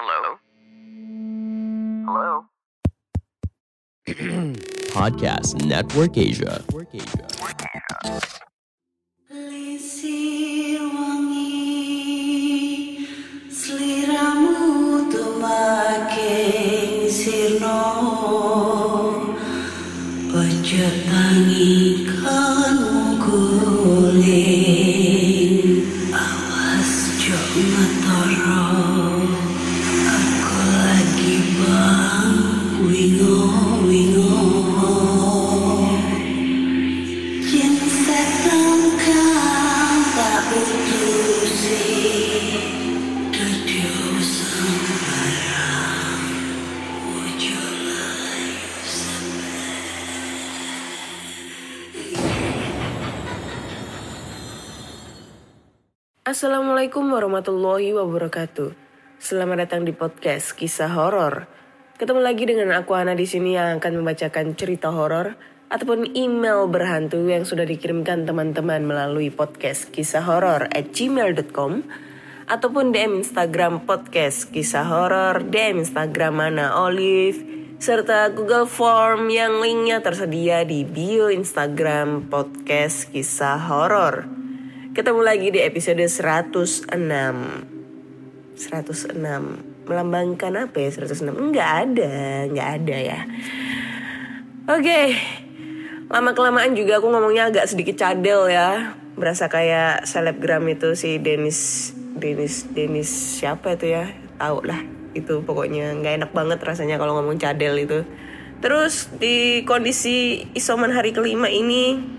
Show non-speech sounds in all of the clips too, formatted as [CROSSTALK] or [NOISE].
Hello? Hello? [CLEARS THROAT] Podcast Network Asia. Lisir wangi Seliramu tuh makin sirno Ojo tangi Assalamualaikum warahmatullahi wabarakatuh. Selamat datang di podcast kisah horor. Ketemu lagi dengan aku Ana di sini yang akan membacakan cerita horor ataupun email berhantu yang sudah dikirimkan teman-teman melalui podcast kisah horor at gmail.com ataupun DM Instagram podcast kisah horor, DM Instagram Mana Olive, serta Google Form yang linknya tersedia di bio Instagram podcast kisah horor. Ketemu lagi di episode 106 106 Melambangkan apa ya 106? Enggak ada Enggak ada ya. Oke. Lama kelamaan juga aku ngomongnya agak sedikit cadel ya. Berasa kayak selebgram itu si Dennis Dennis Dennis siapa itu ya? Tahu lah itu pokoknya nggak enak banget rasanya kalau ngomong cadel itu. Terus di kondisi isoman hari kelima ini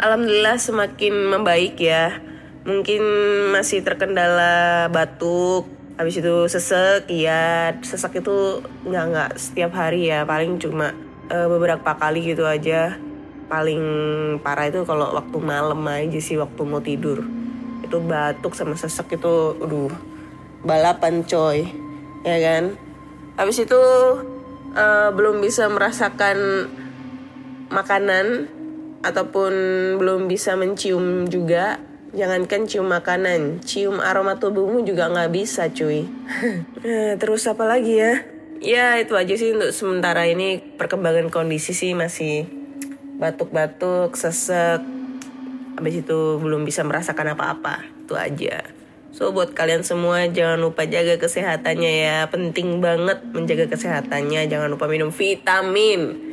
Alhamdulillah semakin membaik ya. Mungkin masih terkendala batuk, habis itu sesek, iya sesek itu nggak nggak setiap hari ya, paling cuma eh, beberapa kali gitu aja. Paling parah itu kalau waktu malam aja sih, waktu mau tidur. Itu batuk sama sesek itu, aduh, balapan coy, ya kan? Habis itu eh, belum bisa merasakan makanan ataupun belum bisa mencium juga jangankan cium makanan. Cium aroma tubuhmu juga nggak bisa cuy. [LAUGHS] Eh, terus apa lagi ya? Ya itu aja sih untuk sementara ini. Perkembangan kondisi sih masih batuk-batuk sesek. Habis itu belum bisa merasakan apa-apa. Itu aja. So buat kalian semua jangan lupa jaga kesehatannya ya. Penting banget menjaga kesehatannya. Jangan lupa minum vitamin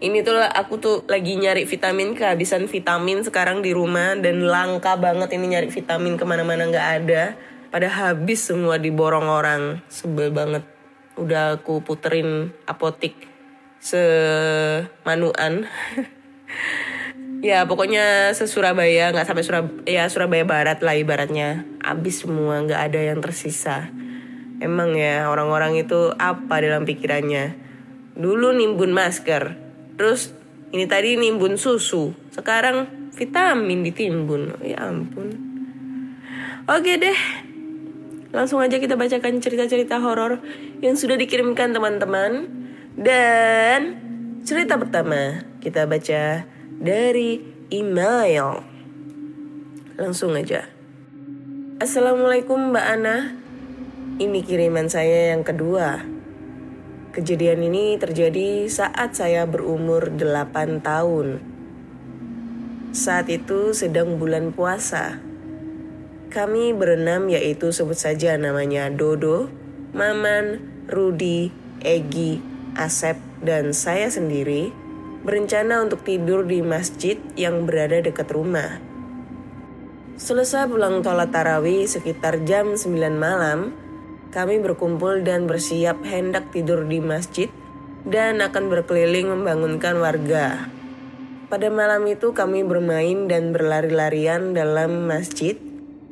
ini tuh aku tuh lagi nyari vitamin kehabisan vitamin sekarang di rumah dan langka banget ini nyari vitamin ke mana-mana nggak ada. Pada habis semua diborong orang. Sebel banget. Udah aku puterin apotik semanuan. [LAUGHS] Ya pokoknya se Surabaya nggak sampai Surabaya ya Surabaya Barat lah ibaratnya. Habis semua nggak ada yang tersisa. Emang ya orang-orang itu apa dalam pikirannya? Dulu nimbun masker terus ini tadi nimbun susu. Sekarang vitamin ditimbun. Ya ampun. Oke deh. Langsung aja kita bacakan cerita-cerita horor yang sudah dikirimkan teman-teman. Dan cerita pertama kita baca dari email. Langsung aja. Assalamualaikum Mbak Ana. Ini kiriman saya yang kedua Kejadian ini terjadi saat saya berumur 8 tahun. Saat itu sedang bulan puasa. Kami berenam yaitu sebut saja namanya Dodo, Maman, Rudi, Egi, Asep, dan saya sendiri berencana untuk tidur di masjid yang berada dekat rumah. Selesai pulang sholat tarawih sekitar jam 9 malam, kami berkumpul dan bersiap hendak tidur di masjid dan akan berkeliling membangunkan warga. Pada malam itu kami bermain dan berlari-larian dalam masjid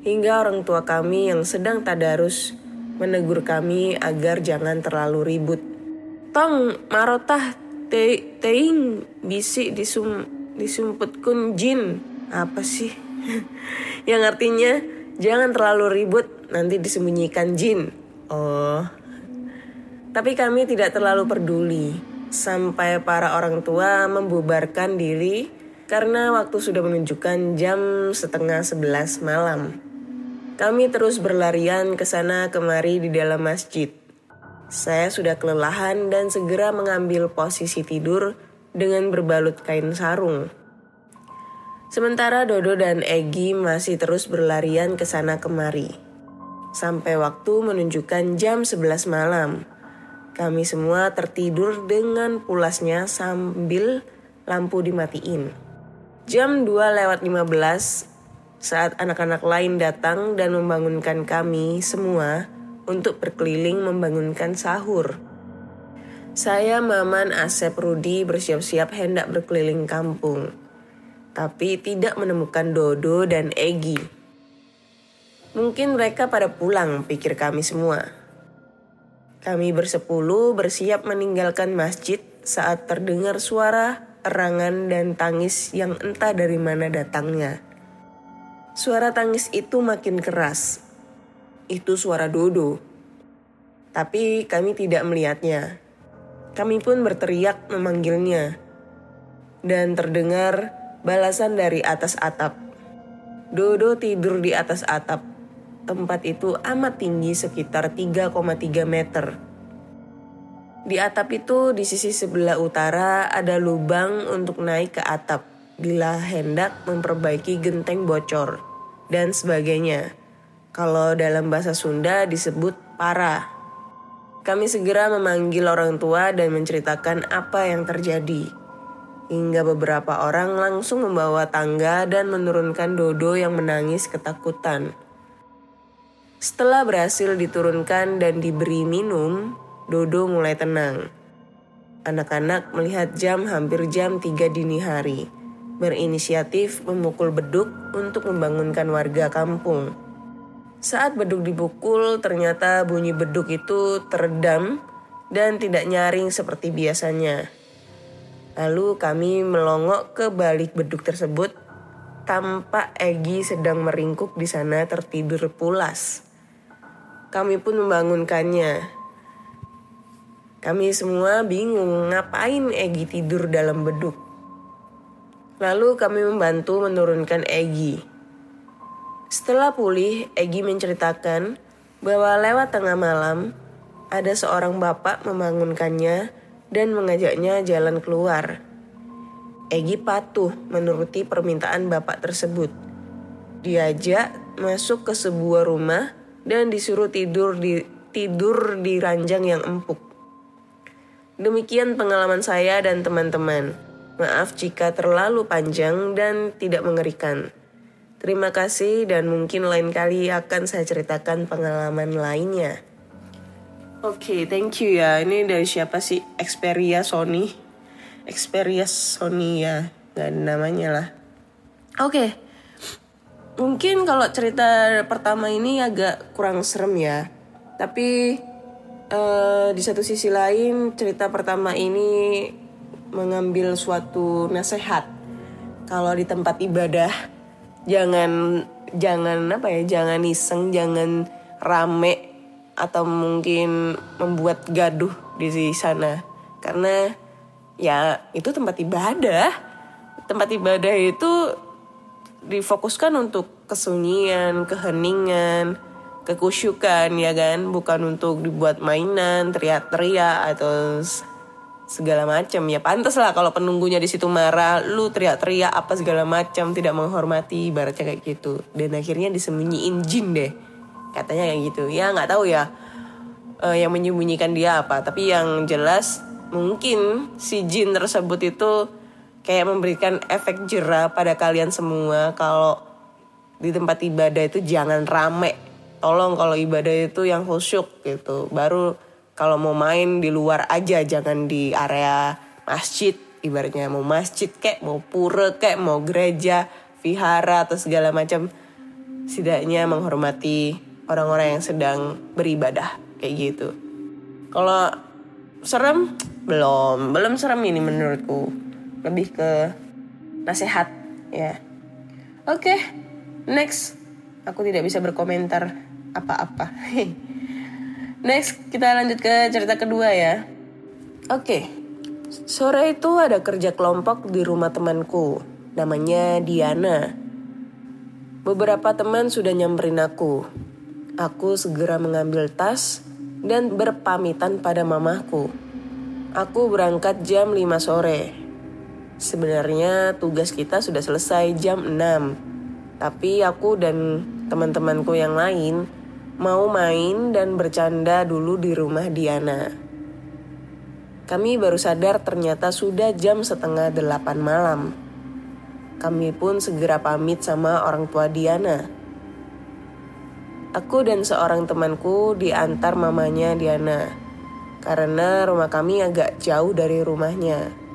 hingga orang tua kami yang sedang tadarus menegur kami agar jangan terlalu ribut. Tong marotah te teing bisi disum disumputkan jin apa sih? [LAUGHS] yang artinya jangan terlalu ribut nanti disembunyikan jin. Oh. Tapi kami tidak terlalu peduli sampai para orang tua membubarkan diri karena waktu sudah menunjukkan jam setengah sebelas malam. Kami terus berlarian ke sana kemari di dalam masjid. Saya sudah kelelahan dan segera mengambil posisi tidur dengan berbalut kain sarung. Sementara Dodo dan Egi masih terus berlarian ke sana kemari. Sampai waktu menunjukkan jam 11 malam. Kami semua tertidur dengan pulasnya sambil lampu dimatiin. Jam 2 lewat 15 saat anak-anak lain datang dan membangunkan kami semua untuk berkeliling membangunkan sahur. Saya, Maman, Asep, Rudi bersiap-siap hendak berkeliling kampung. Tapi tidak menemukan Dodo dan Egi. Mungkin mereka pada pulang, pikir kami semua. Kami bersepuluh bersiap meninggalkan masjid saat terdengar suara erangan dan tangis yang entah dari mana datangnya. Suara tangis itu makin keras. Itu suara Dodo. Tapi kami tidak melihatnya. Kami pun berteriak memanggilnya. Dan terdengar balasan dari atas atap. Dodo tidur di atas atap. Tempat itu amat tinggi sekitar 3,3 meter. Di atap itu di sisi sebelah utara ada lubang untuk naik ke atap bila hendak memperbaiki genteng bocor dan sebagainya. Kalau dalam bahasa Sunda disebut para. Kami segera memanggil orang tua dan menceritakan apa yang terjadi. Hingga beberapa orang langsung membawa tangga dan menurunkan Dodo yang menangis ketakutan. Setelah berhasil diturunkan dan diberi minum, Dodo mulai tenang. Anak-anak melihat jam hampir jam 3 dini hari. Berinisiatif memukul beduk untuk membangunkan warga kampung. Saat beduk dipukul, ternyata bunyi beduk itu teredam dan tidak nyaring seperti biasanya. Lalu kami melongok ke balik beduk tersebut. Tampak Egi sedang meringkuk di sana tertidur pulas. Kami pun membangunkannya. Kami semua bingung ngapain Egi tidur dalam beduk. Lalu kami membantu menurunkan Egi. Setelah pulih, Egi menceritakan bahwa lewat tengah malam ada seorang bapak membangunkannya dan mengajaknya jalan keluar. Egi patuh menuruti permintaan bapak tersebut. Diajak masuk ke sebuah rumah dan disuruh tidur di tidur di ranjang yang empuk. Demikian pengalaman saya dan teman-teman. Maaf jika terlalu panjang dan tidak mengerikan. Terima kasih dan mungkin lain kali akan saya ceritakan pengalaman lainnya. Oke, okay, thank you ya. Ini dari siapa sih? Xperia Sony. Xperia Sony ya, nggak namanya lah. Oke, okay. Mungkin kalau cerita pertama ini agak kurang serem ya. Tapi uh, di satu sisi lain cerita pertama ini mengambil suatu nasihat kalau di tempat ibadah jangan jangan apa ya jangan iseng jangan rame atau mungkin membuat gaduh di sana. Karena ya itu tempat ibadah. Tempat ibadah itu difokuskan untuk kesunyian keheningan kekusyukan ya kan? Bukan untuk dibuat mainan teriak-teriak atau segala macam ya pantas lah kalau penunggunya di situ marah lu teriak-teriak apa segala macam tidak menghormati ibaratnya kayak gitu. Dan akhirnya disembunyiin jin deh. Katanya kayak gitu. Ya nggak tahu ya uh, yang menyembunyikan dia apa. Tapi yang jelas mungkin si jin tersebut itu kayak memberikan efek jerah pada kalian semua kalau di tempat ibadah itu jangan rame. Tolong kalau ibadah itu yang khusyuk gitu. Baru kalau mau main di luar aja jangan di area masjid. Ibaratnya mau masjid kayak mau pura kayak mau gereja vihara atau segala macam. Setidaknya menghormati orang-orang yang sedang beribadah kayak gitu. Kalau serem? Belum. Belum serem ini menurutku lebih ke nasihat ya oke okay, next aku tidak bisa berkomentar apa-apa. [LAUGHS] Next, kita lanjut ke cerita kedua ya. Oke, okay. sore itu ada kerja kelompok di rumah temanku, namanya Diana. Beberapa teman sudah nyamperin aku. Aku segera mengambil tas dan berpamitan pada mamaku. Aku berangkat jam 5 sore. Sebenarnya tugas kita sudah selesai jam 6. Tapi aku dan teman-temanku yang lain mau main dan bercanda dulu di rumah Diana. Kami baru sadar ternyata sudah jam setengah delapan malam. Kami pun segera pamit sama orang tua Diana. Aku dan seorang temanku diantar mamanya Diana karena rumah kami agak jauh dari rumahnya.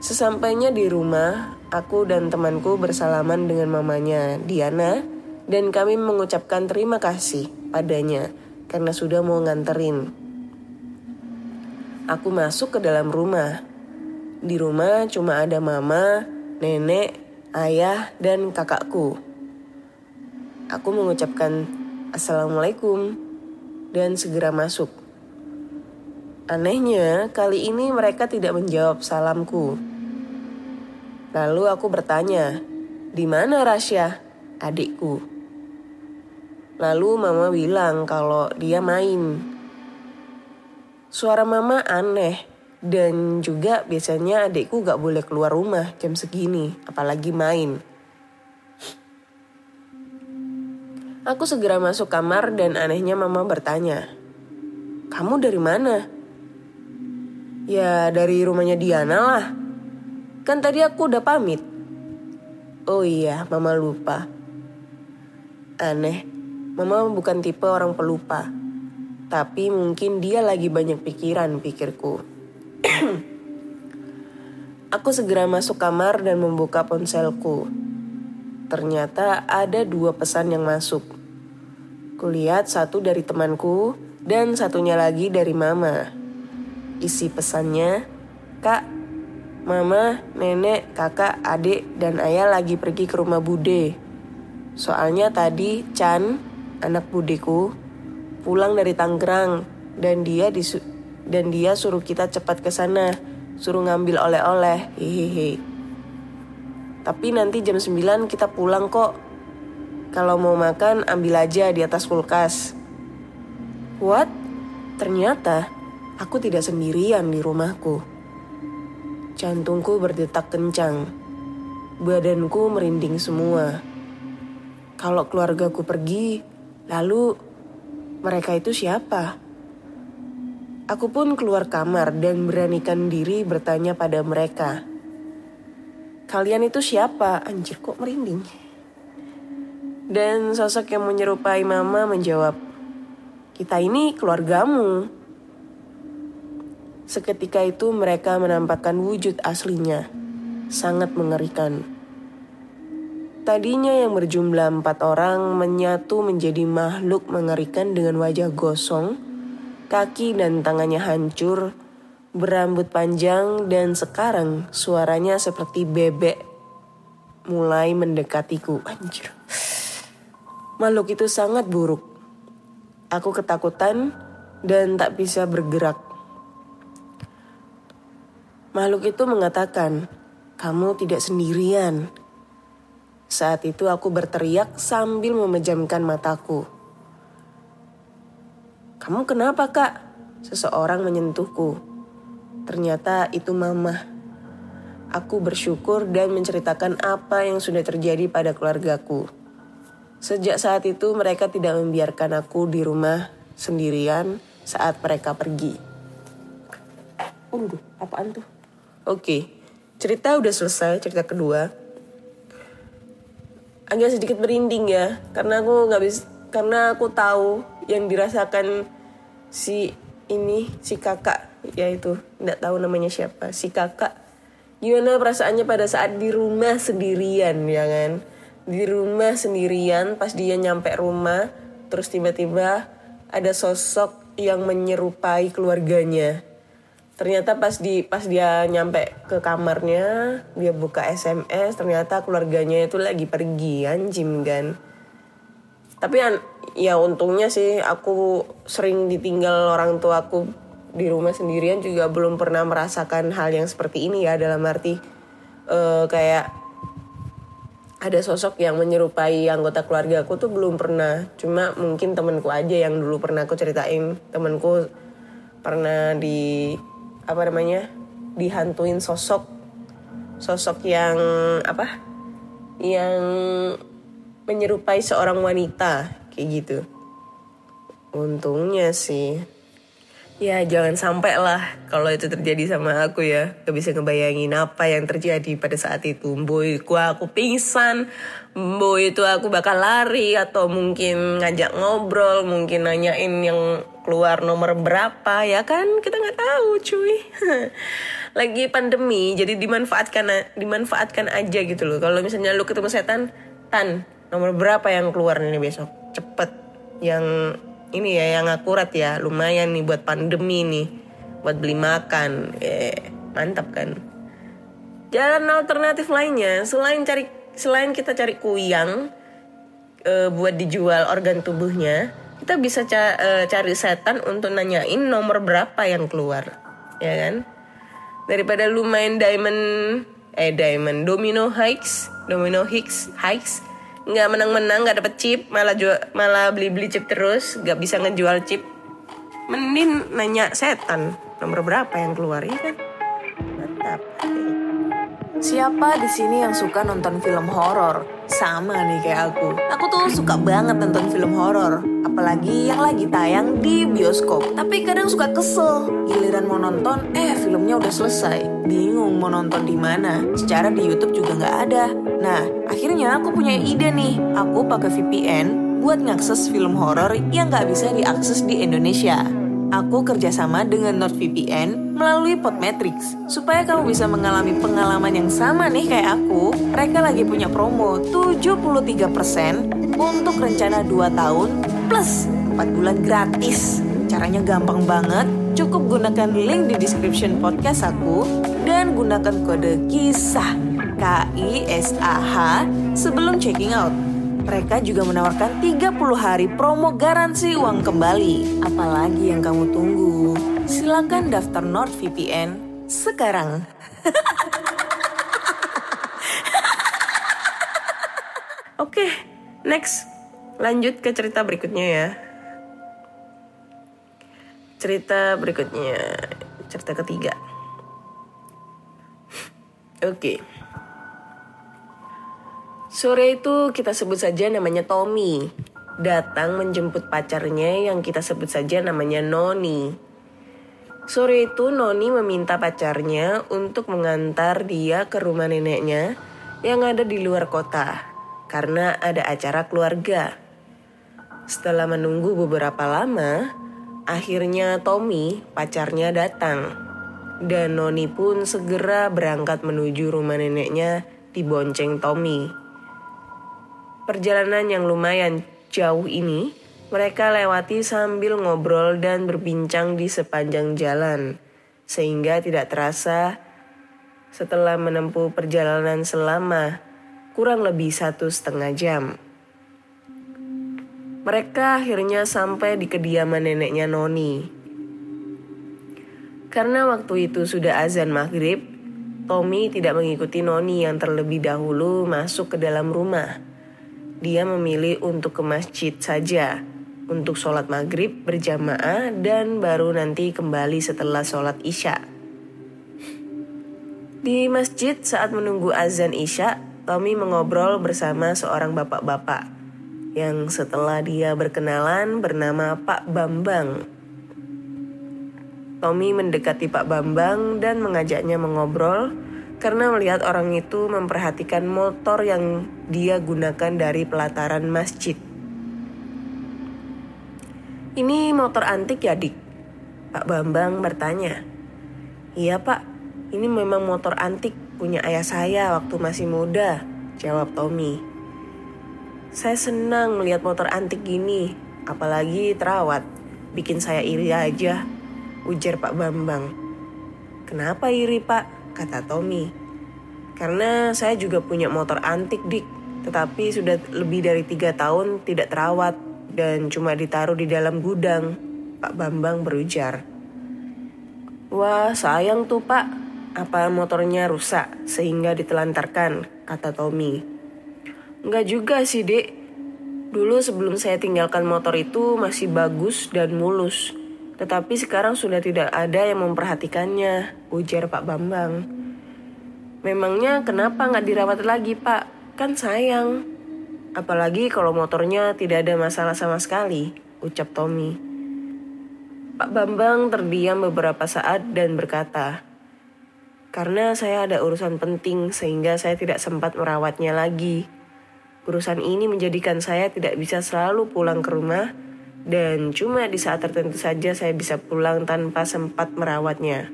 Sesampainya di rumah, aku dan temanku bersalaman dengan mamanya Diana dan kami mengucapkan terima kasih padanya karena sudah mau nganterin. Aku masuk ke dalam rumah. Di rumah cuma ada mama, nenek, ayah, dan kakakku. Aku mengucapkan Assalamualaikum dan segera masuk. Anehnya, kali ini mereka tidak menjawab salamku. Lalu aku bertanya, di mana Rasya, adikku? Lalu mama bilang kalau dia main. Suara mama aneh dan juga biasanya adikku gak boleh keluar rumah jam segini, apalagi main. Aku segera masuk kamar dan anehnya mama bertanya, Kamu dari mana? Ya dari rumahnya Diana lah. Kan tadi aku udah pamit. Oh iya, mama lupa. Aneh, mama bukan tipe orang pelupa. Tapi mungkin dia lagi banyak pikiran pikirku. [CLEARS THROAT] Aku segera masuk kamar dan membuka ponselku. Ternyata ada dua pesan yang masuk. Kulihat satu dari temanku dan satunya lagi dari mama. Isi pesannya, Kak, Mama, nenek, kakak, adik, dan ayah lagi pergi ke rumah Bude. Soalnya tadi Chan, anak budeku, pulang dari Tangerang dan dia disu dan dia suruh kita cepat ke sana, suruh ngambil oleh-oleh. Hehehe. Tapi nanti jam 9 kita pulang kok. Kalau mau makan ambil aja di atas kulkas. What? Ternyata aku tidak sendirian di rumahku. Jantungku berdetak kencang. Badanku merinding semua. Kalau keluargaku pergi, lalu mereka itu siapa? Aku pun keluar kamar dan beranikan diri bertanya pada mereka. Kalian itu siapa? Anjir kok merinding. Dan sosok yang menyerupai mama menjawab, kita ini keluargamu. Seketika itu mereka menampakkan wujud aslinya, sangat mengerikan. Tadinya yang berjumlah empat orang menyatu menjadi makhluk mengerikan dengan wajah gosong, kaki dan tangannya hancur, berambut panjang dan sekarang suaranya seperti bebek mulai mendekatiku. Anjir. Makhluk itu sangat buruk. Aku ketakutan dan tak bisa bergerak. Makhluk itu mengatakan, "Kamu tidak sendirian." Saat itu aku berteriak sambil memejamkan mataku. "Kamu kenapa, Kak?" Seseorang menyentuhku. Ternyata itu Mama. Aku bersyukur dan menceritakan apa yang sudah terjadi pada keluargaku. Sejak saat itu mereka tidak membiarkan aku di rumah sendirian saat mereka pergi. Waduh, apaan tuh? Oke, cerita udah selesai, cerita kedua. Agak sedikit merinding ya, karena aku nggak bisa, karena aku tahu yang dirasakan si ini si kakak yaitu nggak tahu namanya siapa si kakak. Gimana perasaannya pada saat di rumah sendirian ya kan? Di rumah sendirian pas dia nyampe rumah terus tiba-tiba ada sosok yang menyerupai keluarganya ternyata pas di pas dia nyampe ke kamarnya dia buka SMS ternyata keluarganya itu lagi pergi anjing kan tapi ya untungnya sih aku sering ditinggal orang tuaku di rumah sendirian juga belum pernah merasakan hal yang seperti ini ya dalam arti eh, kayak ada sosok yang menyerupai anggota keluarga aku tuh belum pernah. Cuma mungkin temenku aja yang dulu pernah aku ceritain. Temenku pernah di apa namanya dihantuin sosok sosok yang apa yang menyerupai seorang wanita kayak gitu. Untungnya sih Ya jangan sampai lah kalau itu terjadi sama aku ya. Gak bisa ngebayangin apa yang terjadi pada saat itu. Boy, ku aku pingsan. Boy itu aku bakal lari atau mungkin ngajak ngobrol, mungkin nanyain yang keluar nomor berapa ya kan kita nggak tahu cuy. [LAUGHS] Lagi pandemi jadi dimanfaatkan dimanfaatkan aja gitu loh. Kalau misalnya lu ketemu setan, tan nomor berapa yang keluar nih besok? Cepet yang ini ya yang akurat ya lumayan nih buat pandemi nih buat beli makan eh mantap kan jalan alternatif lainnya selain cari selain kita cari kuyang eh, buat dijual organ tubuhnya kita bisa ca- eh, cari setan untuk nanyain nomor berapa yang keluar ya kan? Daripada lu main diamond eh diamond domino hikes domino hicks hikes nggak menang-menang nggak dapet chip malah jual malah beli-beli chip terus nggak bisa ngejual chip mending nanya setan nomor berapa yang keluar ya kan? Mantap Siapa di sini yang suka nonton film horor? Sama nih kayak aku. Aku tuh suka banget nonton film horor, apalagi yang lagi tayang di bioskop. Tapi kadang suka kesel. Giliran mau nonton, eh filmnya udah selesai. Bingung mau nonton di mana. Secara di YouTube juga nggak ada. Nah, akhirnya aku punya ide nih. Aku pakai VPN buat ngakses film horor yang nggak bisa diakses di Indonesia. Aku kerjasama dengan NordVPN melalui Podmetrics supaya kamu bisa mengalami pengalaman yang sama nih kayak aku. Mereka lagi punya promo 73% untuk rencana 2 tahun plus 4 bulan gratis. Caranya gampang banget. Cukup gunakan link di description podcast aku dan gunakan kode KISAH K-I-S-A-H sebelum checking out. Mereka juga menawarkan 30 hari promo garansi uang kembali. Apalagi yang kamu tunggu? Silakan daftar NordVPN sekarang. [LAUGHS] Oke, next. Lanjut ke cerita berikutnya ya. Cerita berikutnya, cerita ketiga. Oke. Sore itu kita sebut saja namanya Tommy. Datang menjemput pacarnya yang kita sebut saja namanya Noni. Sore itu Noni meminta pacarnya untuk mengantar dia ke rumah neneknya yang ada di luar kota karena ada acara keluarga. Setelah menunggu beberapa lama, akhirnya Tommy, pacarnya datang. Dan Noni pun segera berangkat menuju rumah neneknya di bonceng Tommy. Perjalanan yang lumayan jauh ini mereka lewati sambil ngobrol dan berbincang di sepanjang jalan, sehingga tidak terasa setelah menempuh perjalanan selama kurang lebih satu setengah jam. Mereka akhirnya sampai di kediaman neneknya Noni. Karena waktu itu sudah azan maghrib, Tommy tidak mengikuti Noni yang terlebih dahulu masuk ke dalam rumah. Dia memilih untuk ke masjid saja untuk sholat maghrib berjamaah dan baru nanti kembali setelah sholat isya. Di masjid saat menunggu azan isya, Tommy mengobrol bersama seorang bapak-bapak yang setelah dia berkenalan bernama Pak Bambang. Tommy mendekati Pak Bambang dan mengajaknya mengobrol karena melihat orang itu memperhatikan motor yang dia gunakan dari pelataran masjid. Ini motor antik ya dik? Pak Bambang bertanya. Iya pak, ini memang motor antik punya ayah saya waktu masih muda, jawab Tommy. Saya senang melihat motor antik gini, apalagi terawat. Bikin saya iri aja, ujar Pak Bambang. Kenapa iri pak? Kata Tommy. Karena saya juga punya motor antik dik, tetapi sudah lebih dari tiga tahun tidak terawat dan cuma ditaruh di dalam gudang. Pak Bambang berujar. Wah sayang tuh pak, apa motornya rusak sehingga ditelantarkan, kata Tommy. Enggak juga sih, Dek. Dulu sebelum saya tinggalkan motor itu masih bagus dan mulus. Tetapi sekarang sudah tidak ada yang memperhatikannya, ujar Pak Bambang. Memangnya kenapa nggak dirawat lagi, Pak? Kan sayang. Apalagi kalau motornya tidak ada masalah sama sekali, ucap Tommy. Pak Bambang terdiam beberapa saat dan berkata, karena saya ada urusan penting sehingga saya tidak sempat merawatnya lagi. Urusan ini menjadikan saya tidak bisa selalu pulang ke rumah dan cuma di saat tertentu saja saya bisa pulang tanpa sempat merawatnya.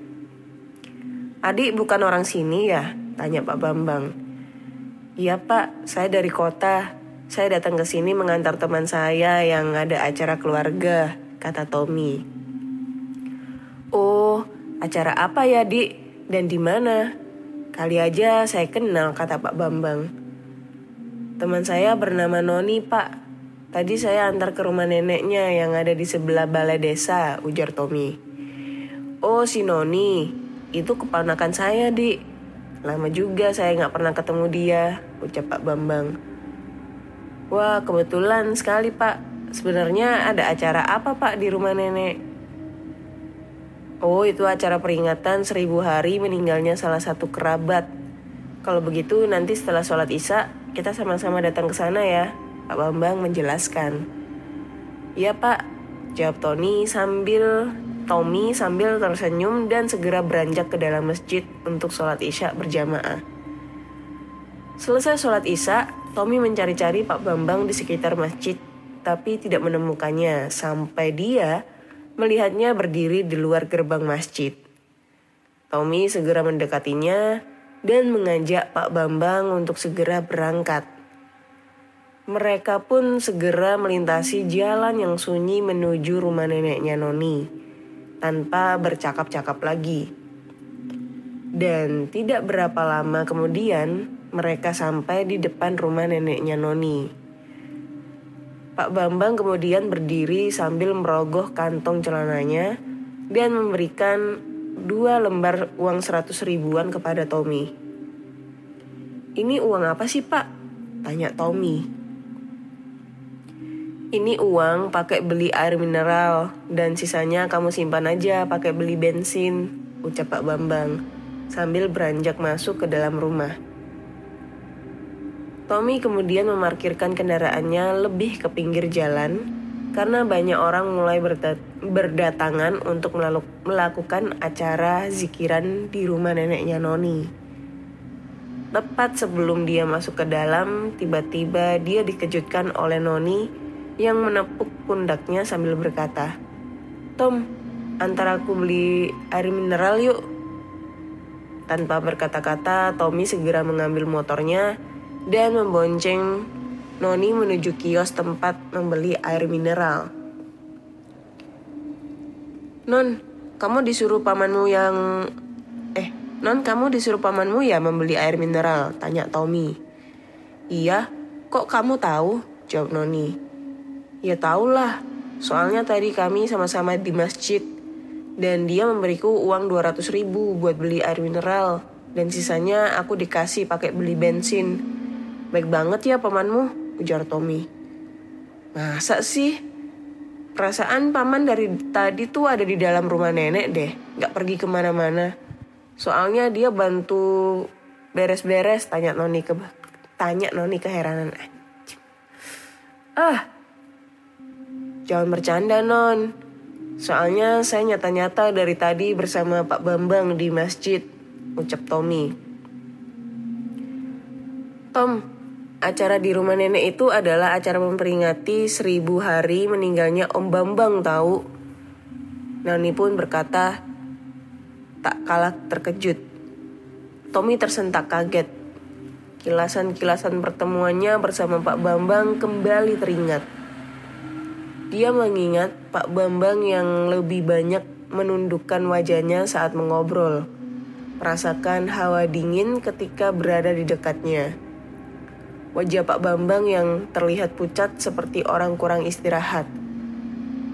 Adik bukan orang sini ya? Tanya Pak Bambang. Iya Pak, saya dari kota. Saya datang ke sini mengantar teman saya yang ada acara keluarga, kata Tommy. Oh, acara apa ya, Dik? Dan di mana? Kali aja saya kenal, kata Pak Bambang. Teman saya bernama Noni, Pak. Tadi saya antar ke rumah neneknya yang ada di sebelah balai desa, ujar Tommy. Oh, si Noni. Itu keponakan saya, Di. Lama juga saya nggak pernah ketemu dia, ucap Pak Bambang. Wah, kebetulan sekali, Pak. Sebenarnya ada acara apa, Pak, di rumah nenek? Oh, itu acara peringatan seribu hari meninggalnya salah satu kerabat. Kalau begitu, nanti setelah sholat Isya, kita sama-sama datang ke sana ya, Pak Bambang menjelaskan. Iya Pak, jawab Tony sambil Tommy sambil tersenyum dan segera beranjak ke dalam masjid untuk sholat isya berjamaah. Selesai sholat isya, Tommy mencari-cari Pak Bambang di sekitar masjid, tapi tidak menemukannya sampai dia melihatnya berdiri di luar gerbang masjid. Tommy segera mendekatinya dan mengajak Pak Bambang untuk segera berangkat. Mereka pun segera melintasi jalan yang sunyi menuju rumah neneknya Noni tanpa bercakap-cakap lagi. Dan tidak berapa lama kemudian mereka sampai di depan rumah neneknya Noni. Pak Bambang kemudian berdiri sambil merogoh kantong celananya dan memberikan dua lembar uang seratus ribuan kepada Tommy. Ini uang apa sih pak? Tanya Tommy. Ini uang pakai beli air mineral dan sisanya kamu simpan aja pakai beli bensin, ucap Pak Bambang sambil beranjak masuk ke dalam rumah. Tommy kemudian memarkirkan kendaraannya lebih ke pinggir jalan karena banyak orang mulai berdatangan untuk melakukan acara zikiran di rumah neneknya Noni. Tepat sebelum dia masuk ke dalam, tiba-tiba dia dikejutkan oleh Noni yang menepuk pundaknya sambil berkata, Tom, antar aku beli air mineral yuk. Tanpa berkata-kata, Tommy segera mengambil motornya dan membonceng Noni menuju kios tempat membeli air mineral. Non, kamu disuruh pamanmu yang... Eh, Non, kamu disuruh pamanmu ya membeli air mineral? Tanya Tommy. Iya, kok kamu tahu? Jawab Noni. Ya tahulah, soalnya tadi kami sama-sama di masjid. Dan dia memberiku uang 200 ribu buat beli air mineral. Dan sisanya aku dikasih pakai beli bensin. Baik banget ya pamanmu, ujar Tommy. Masa sih? Perasaan paman dari tadi tuh ada di dalam rumah nenek deh, gak pergi ke mana-mana. Soalnya dia bantu beres-beres, tanya Noni ke tanya Noni keheranan. Ah, jangan bercanda non. Soalnya saya nyata-nyata dari tadi bersama Pak Bambang di masjid, ucap Tommy. Tom, acara di rumah nenek itu adalah acara memperingati seribu hari meninggalnya Om Bambang tahu. Nani pun berkata tak kalah terkejut. Tommy tersentak kaget. Kilasan-kilasan pertemuannya bersama Pak Bambang kembali teringat. Dia mengingat Pak Bambang yang lebih banyak menundukkan wajahnya saat mengobrol. Merasakan hawa dingin ketika berada di dekatnya Wajah Pak Bambang yang terlihat pucat seperti orang kurang istirahat.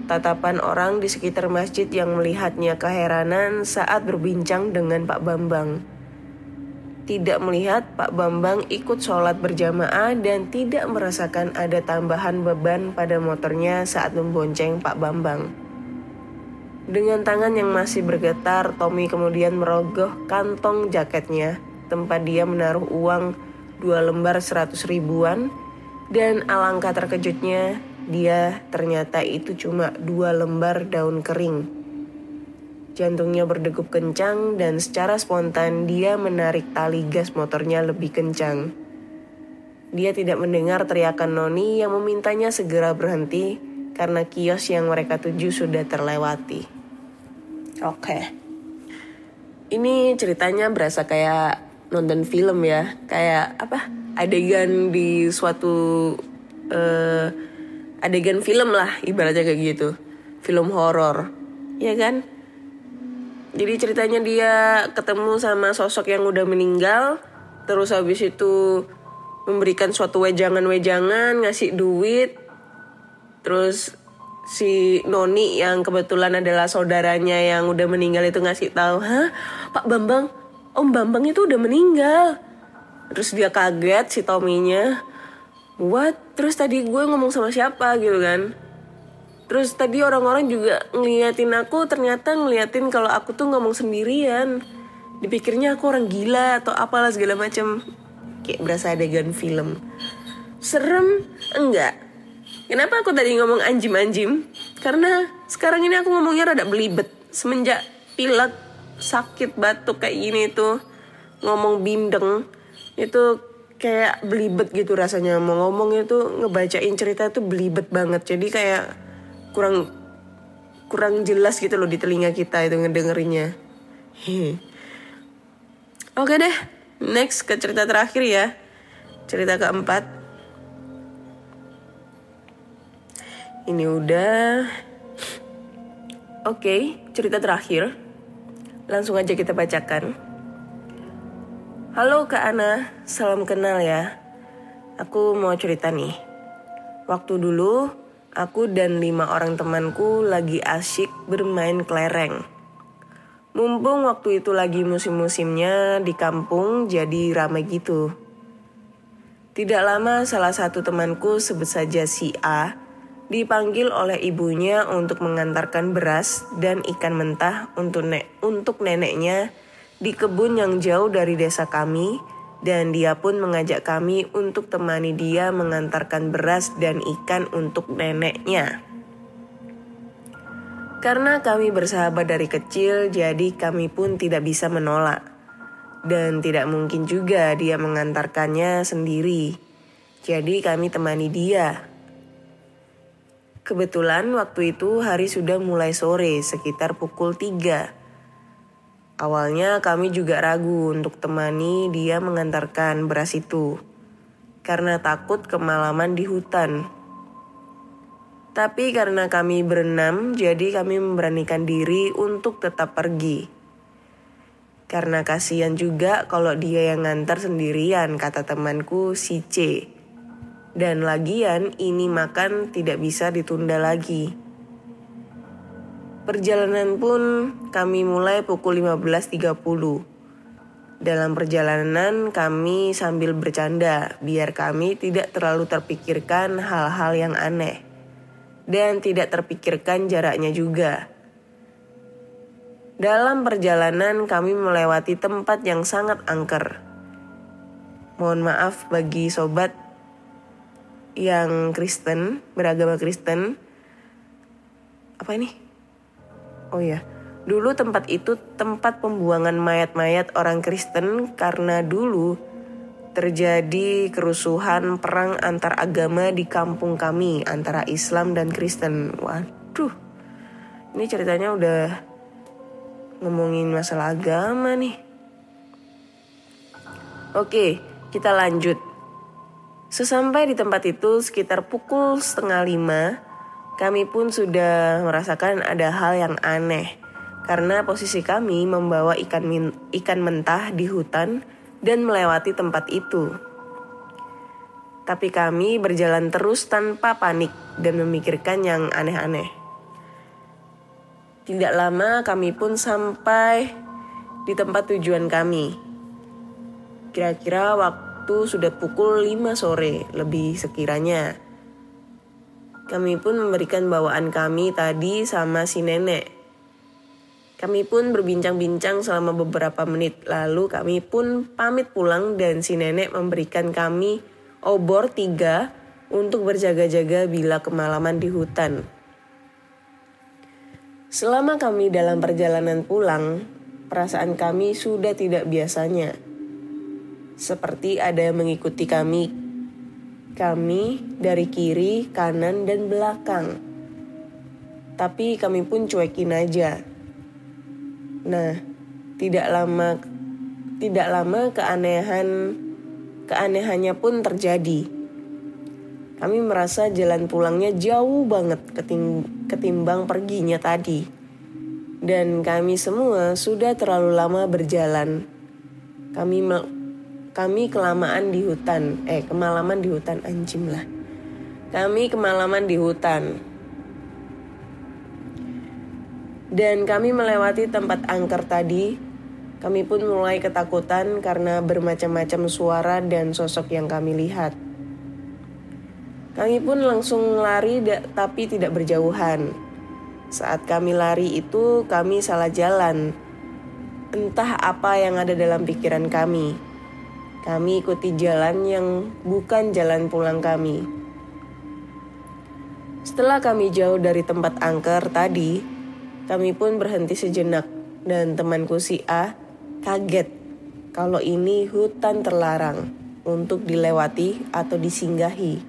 Tatapan orang di sekitar masjid yang melihatnya keheranan saat berbincang dengan Pak Bambang. tidak melihat Pak Bambang ikut sholat berjamaah dan tidak merasakan ada tambahan beban pada motornya saat membonceng Pak Bambang. Dengan tangan yang masih bergetar, Tommy kemudian merogoh kantong jaketnya tempat dia menaruh uang dua lembar seratus ribuan dan alangkah terkejutnya dia ternyata itu cuma dua lembar daun kering. Jantungnya berdegup kencang dan secara spontan dia menarik tali gas motornya lebih kencang. Dia tidak mendengar teriakan Noni yang memintanya segera berhenti karena kios yang mereka tuju sudah terlewati. Oke. Ini ceritanya berasa kayak nonton film ya, kayak apa? Adegan di suatu eh, adegan film lah ibaratnya kayak gitu. Film horor. Ya kan? Jadi ceritanya dia ketemu sama sosok yang udah meninggal, terus habis itu memberikan suatu wejangan-wejangan, ngasih duit, terus si Noni yang kebetulan adalah saudaranya yang udah meninggal itu ngasih tahu, hah Pak Bambang, Om Bambang itu udah meninggal. Terus dia kaget si Tominya, what? Terus tadi gue ngomong sama siapa gitu kan? Terus tadi orang-orang juga ngeliatin aku ternyata ngeliatin kalau aku tuh ngomong sendirian. Dipikirnya aku orang gila atau apalah segala macam. Kayak berasa adegan film. Serem? Enggak. Kenapa aku tadi ngomong anjim-anjim? Karena sekarang ini aku ngomongnya rada belibet. Semenjak pilek, sakit, batuk kayak gini tuh. Ngomong bindeng. Itu kayak belibet gitu rasanya. Mau ngomongnya tuh ngebacain cerita tuh belibet banget. Jadi kayak kurang kurang jelas gitu loh di telinga kita itu ngedengerinnya. Hehe. [LAUGHS] Oke deh, next ke cerita terakhir ya. Cerita keempat. Ini udah. Oke, cerita terakhir. Langsung aja kita bacakan. Halo Kak Ana, salam kenal ya. Aku mau cerita nih. Waktu dulu aku dan lima orang temanku lagi asyik bermain kelereng. Mumpung waktu itu lagi musim-musimnya di kampung jadi ramai gitu. Tidak lama salah satu temanku sebut saja si A dipanggil oleh ibunya untuk mengantarkan beras dan ikan mentah untuk nek untuk neneknya di kebun yang jauh dari desa kami dan dia pun mengajak kami untuk temani dia mengantarkan beras dan ikan untuk neneknya. Karena kami bersahabat dari kecil, jadi kami pun tidak bisa menolak. Dan tidak mungkin juga dia mengantarkannya sendiri. Jadi kami temani dia. Kebetulan waktu itu hari sudah mulai sore, sekitar pukul 3. Awalnya kami juga ragu untuk temani dia mengantarkan beras itu. Karena takut kemalaman di hutan. Tapi karena kami berenam, jadi kami memberanikan diri untuk tetap pergi. Karena kasihan juga kalau dia yang ngantar sendirian, kata temanku si C. Dan lagian ini makan tidak bisa ditunda lagi. Perjalanan pun kami mulai pukul 15.30. Dalam perjalanan kami sambil bercanda biar kami tidak terlalu terpikirkan hal-hal yang aneh dan tidak terpikirkan jaraknya juga. Dalam perjalanan kami melewati tempat yang sangat angker. Mohon maaf bagi sobat yang Kristen, beragama Kristen. Apa ini? Oh ya, dulu tempat itu tempat pembuangan mayat-mayat orang Kristen karena dulu terjadi kerusuhan perang antar agama di kampung kami antara Islam dan Kristen. Waduh, ini ceritanya udah ngomongin masalah agama nih. Oke, kita lanjut. Sesampai di tempat itu sekitar pukul setengah lima, kami pun sudah merasakan ada hal yang aneh. Karena posisi kami membawa ikan min- ikan mentah di hutan dan melewati tempat itu. Tapi kami berjalan terus tanpa panik dan memikirkan yang aneh-aneh. Tidak lama kami pun sampai di tempat tujuan kami. Kira-kira waktu sudah pukul 5 sore lebih sekiranya. Kami pun memberikan bawaan kami tadi sama si nenek. Kami pun berbincang-bincang selama beberapa menit lalu kami pun pamit pulang dan si nenek memberikan kami obor tiga untuk berjaga-jaga bila kemalaman di hutan. Selama kami dalam perjalanan pulang, perasaan kami sudah tidak biasanya. Seperti ada yang mengikuti kami. Kami dari kiri, kanan, dan belakang. Tapi kami pun cuekin aja. Nah, tidak lama tidak lama keanehan keanehannya pun terjadi. Kami merasa jalan pulangnya jauh banget ketim ketimbang perginya tadi. Dan kami semua sudah terlalu lama berjalan. Kami kami kelamaan di hutan, eh kemalaman di hutan anjing lah. Kami kemalaman di hutan. Dan kami melewati tempat angker tadi. Kami pun mulai ketakutan karena bermacam-macam suara dan sosok yang kami lihat. Kami pun langsung lari tapi tidak berjauhan. Saat kami lari itu kami salah jalan. Entah apa yang ada dalam pikiran kami. Kami ikuti jalan yang bukan jalan pulang kami. Setelah kami jauh dari tempat angker tadi, kami pun berhenti sejenak dan temanku si A kaget kalau ini hutan terlarang untuk dilewati atau disinggahi.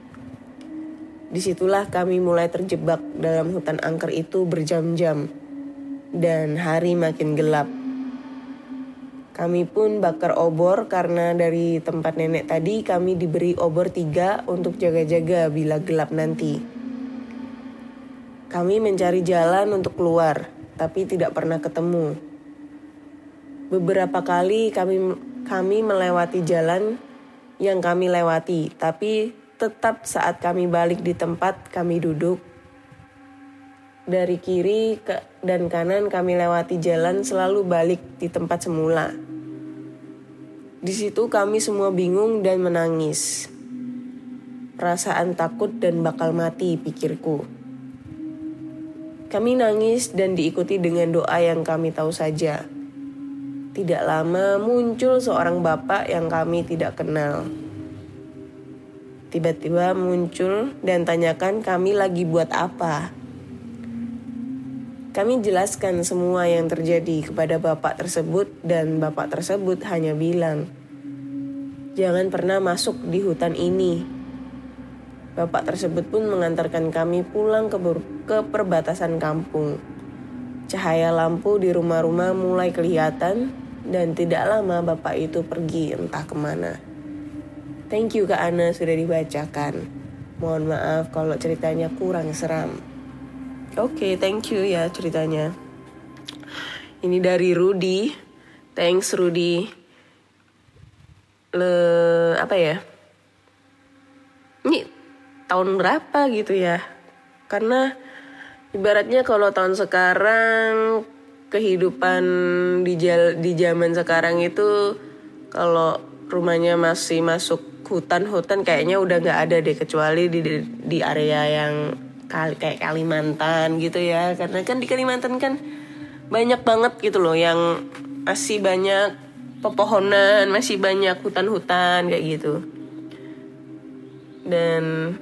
Di situlah kami mulai terjebak dalam hutan angker itu berjam-jam dan hari makin gelap. Kami pun bakar obor karena dari tempat nenek tadi kami diberi obor tiga untuk jaga-jaga bila gelap nanti. Kami mencari jalan untuk keluar, tapi tidak pernah ketemu. Beberapa kali kami kami melewati jalan yang kami lewati, tapi tetap saat kami balik di tempat kami duduk dari kiri ke dan kanan kami lewati jalan selalu balik di tempat semula. Di situ kami semua bingung dan menangis. Perasaan takut dan bakal mati pikirku. Kami nangis dan diikuti dengan doa yang kami tahu saja. Tidak lama muncul seorang bapak yang kami tidak kenal. Tiba-tiba muncul dan tanyakan kami lagi buat apa. Kami jelaskan semua yang terjadi kepada bapak tersebut dan bapak tersebut hanya bilang, "Jangan pernah masuk di hutan ini. Bapak tersebut pun mengantarkan kami pulang ke, ke perbatasan kampung. Cahaya lampu di rumah-rumah mulai kelihatan dan tidak lama bapak itu pergi entah ke mana. Thank you Kak Ana sudah dibacakan. Mohon maaf kalau ceritanya kurang seram. Oke, okay, thank you ya ceritanya. Ini dari Rudy. Thanks Rudy. Le apa ya? Ini tahun berapa gitu ya karena ibaratnya kalau tahun sekarang kehidupan di jal, di zaman sekarang itu kalau rumahnya masih masuk hutan-hutan kayaknya udah nggak ada deh kecuali di di area yang kali kayak Kalimantan gitu ya. Karena kan di Kalimantan kan banyak banget gitu loh yang masih banyak pepohonan masih banyak hutan-hutan kayak gitu. Dan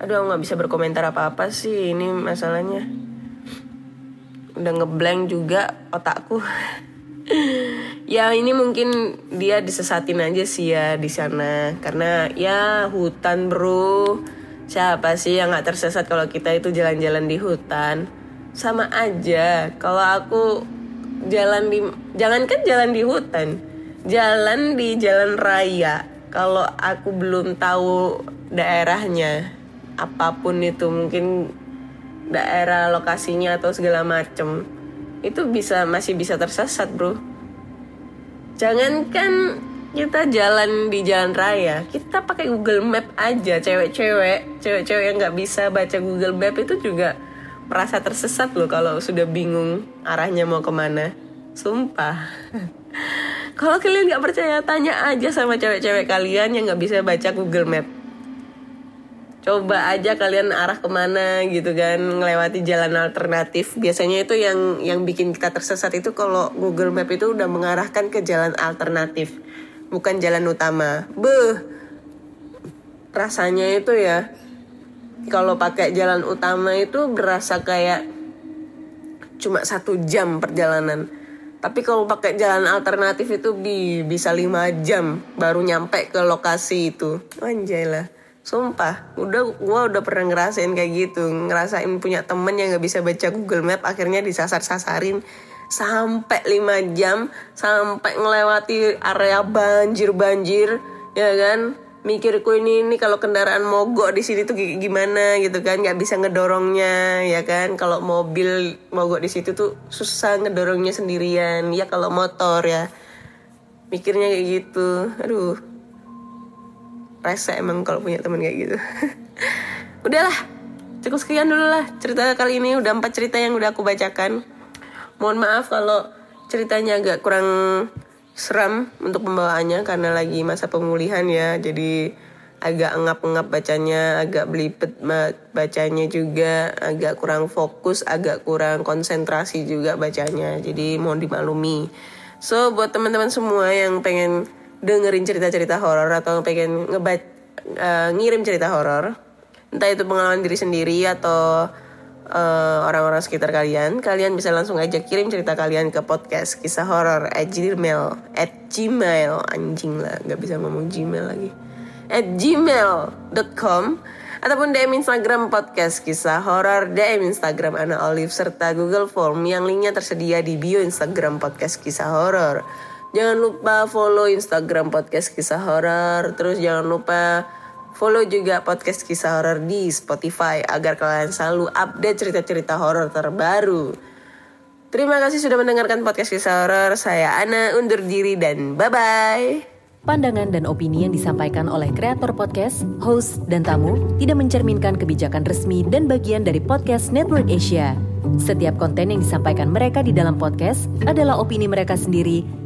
aduh nggak bisa berkomentar apa-apa sih ini masalahnya. Udah ngeblank juga otakku. [LAUGHS] Ya ini mungkin dia disesatin aja sih ya di sana. Karena ya hutan bro siapa sih yang nggak tersesat kalau kita itu jalan-jalan di hutan? Sama aja kalau aku jalan di jangankan jalan di hutan jalan di jalan raya. Kalau aku belum tahu daerahnya apa pun itu mungkin daerah lokasinya atau segala macem itu bisa masih bisa tersesat bro. Jangankan kita jalan di jalan raya kita pakai Google Map aja cewek-cewek cewek-cewek yang nggak bisa baca Google Map itu juga merasa tersesat loh kalau sudah bingung arahnya mau ke mana sumpah [LAUGHS] Kalau kalian nggak percaya, tanya aja sama cewek-cewek kalian yang nggak bisa baca Google Map. Coba aja kalian arah ke mana gitu kan, ngelewati jalan alternatif. Biasanya itu yang yang bikin kita tersesat itu kalau Google Map itu udah mengarahkan ke jalan alternatif, bukan jalan utama. Beuh, rasanya itu ya, kalau pakai jalan utama itu berasa kayak cuma satu jam perjalanan. Tapi kalau pakai jalan alternatif itu bi bisa lima jam baru nyampe ke lokasi itu. Anjay lah. Sumpah, udah gua udah pernah ngerasain kayak gitu, ngerasain punya temen yang nggak bisa baca Google Map, akhirnya disasar-sasarin sampai 5 jam, sampai ngelewati area banjir-banjir, ya kan? Mikirku ini ini kalau kendaraan mogok di sini tuh gi- gimana gitu kan, nggak bisa ngedorongnya, ya kan? Kalau mobil mogok di situ tuh susah ngedorongnya sendirian, ya kalau motor ya. Mikirnya kayak gitu, aduh. Rese emang kalau punya temen kayak gitu. [LAUGHS] Udahlah. Cukup sekian dulu lah cerita kali ini. Udah empat cerita yang udah aku bacakan mohon maaf kalau ceritanya agak kurang seram untuk pembawaannya karena lagi masa pemulihan ya. Jadi agak engap-engap bacanya agak belibet ma- bacanya juga agak kurang fokus agak kurang konsentrasi juga bacanya. Jadi mohon dimaklumi. So buat teman-teman semua yang pengen dengerin cerita-cerita horor atau pengen ngebat eh, ngirim cerita horor entah itu pengalaman diri sendiri atau eh, orang-orang sekitar kalian kalian bisa langsung aja kirim cerita kalian ke podcast kisah horor at gmail at gmail anjing lah nggak bisa ngomong gmail lagi at gmail.com ataupun DM Instagram podcast kisah horor DM Instagram Ana Olive serta Google Form yang linknya tersedia di bio Instagram podcast kisah horor Jangan lupa follow Instagram podcast kisah horor. Terus jangan lupa follow juga podcast kisah horor di Spotify agar kalian selalu update cerita-cerita horor terbaru. Terima kasih sudah mendengarkan podcast kisah horor. Saya Ana undur diri dan bye-bye. Pandangan dan opini yang disampaikan oleh kreator podcast, host, dan tamu tidak mencerminkan kebijakan resmi dan bagian dari podcast Network Asia. Setiap konten yang disampaikan mereka di dalam podcast adalah opini mereka sendiri